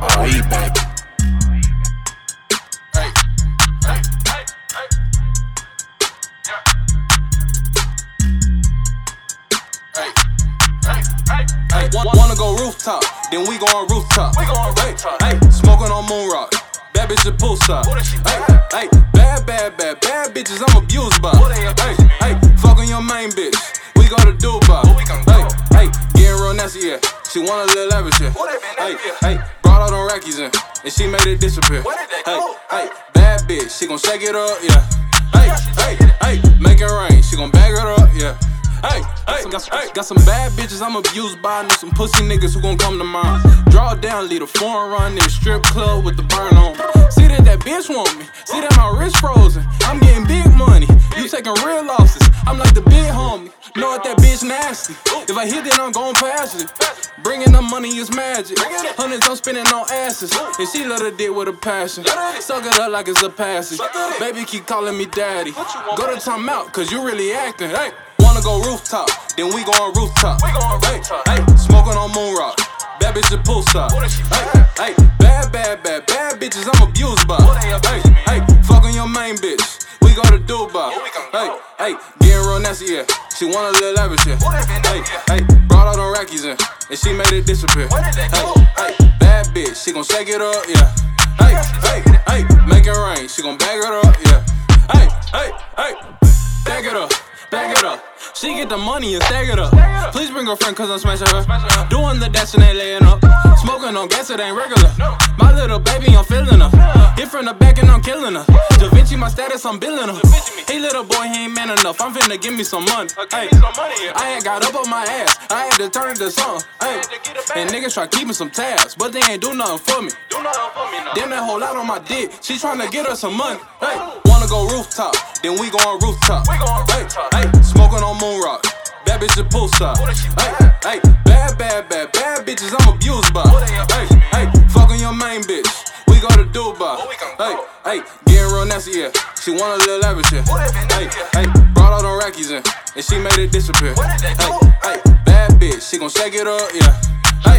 He baby. Hey, hey, hey, hey. Yeah. Hey, hey, hey, hey. Wanna go rooftop, then we go on rooftop. We go on rooftop. Hey, smoking on moon rock. Bad poolside. What is she Hey, bad? hey, bad, bad, bad, bad bitches. I'm abused by. Hey, hey, fucking your main bitch. We go to Dubai. We Hey, hey, getting real nasty, yeah. She wanna live lavish, yeah. What Hey, hey, brought all them rackies in, and she made it disappear. Where did they hey. Hey, bad bitch, she gon' shake it up, yeah. Hey, hey, hey, make it rain, she gon' bag it up, yeah. Hey, hey, got, hey, got some bad bitches I'm abused by. Know some pussy niggas who gon' come to mind. Draw down, lead a foreign run in the strip club with the burn on. Me. See that that bitch want me. See that my wrist frozen. I'm getting big money. You taking real losses. I'm like the big homie. Know that that bitch nasty. If I hit it, I'm gon' pass it. Bringing the money is magic. Hundreds I'm spending on asses. And she let her dick with a passion. Suck it up like it's a passage. Baby keep calling me daddy. Go to time out, cause you really acting. Hey, wanna go rooftop, then we go on rooftop. Hey, rooftop. Hey, smoking on moon rock. Bad poolside. What is she Hey, bad? hey, bad, bad, bad, bad bitches I'm abused by. Hey, Hey, getting real nasty, yeah. She wanna live lavish, yeah. What they been Hey, hey, brought all them rackies in, and she made it disappear. Where did they hey, hey, bad bitch, she gon' shake it up, yeah. Hey, hey, hey, make it rain, she gon' bag it up, yeah. Hey, hey, hey, bag it up, bag it up. She get the money and stag it up. Please bring her friend, cause I'm smashing her. Doing the dash and they laying up. Smoking on gas, it ain't regular. My little baby, I'm feeling her. Hit from the back and I'm killing her. Da Vinci, my status, I'm billing her. Hey, little boy, he ain't man enough. I'm finna give me some money. Uh, give Hey, me some money here. I had got up on my ass. I had to turn it to. Hey, it and niggas try keeping some tabs, but they ain't do nothing for me. Do nothing for me now. Damn that whole lot on my dick. She tryna get her some money. Hey, wanna go rooftop, then we go on rooftop. We go on Hey, rooftop. Hey, smoking on moon rock. Bad poolside. What is she Hey, hey, bad, bad, bad, bad bitches I'm abused by. Hey, hey, fucking your main bitch. We go to Dubai. Where we gon' Hey, hey, nasty, yeah. She wanna live lavish, yeah. Hey, hey, brought all them rackies in, and she made it disappear. Hey, hey, bad bitch, she gon' shake it up, yeah. Hey,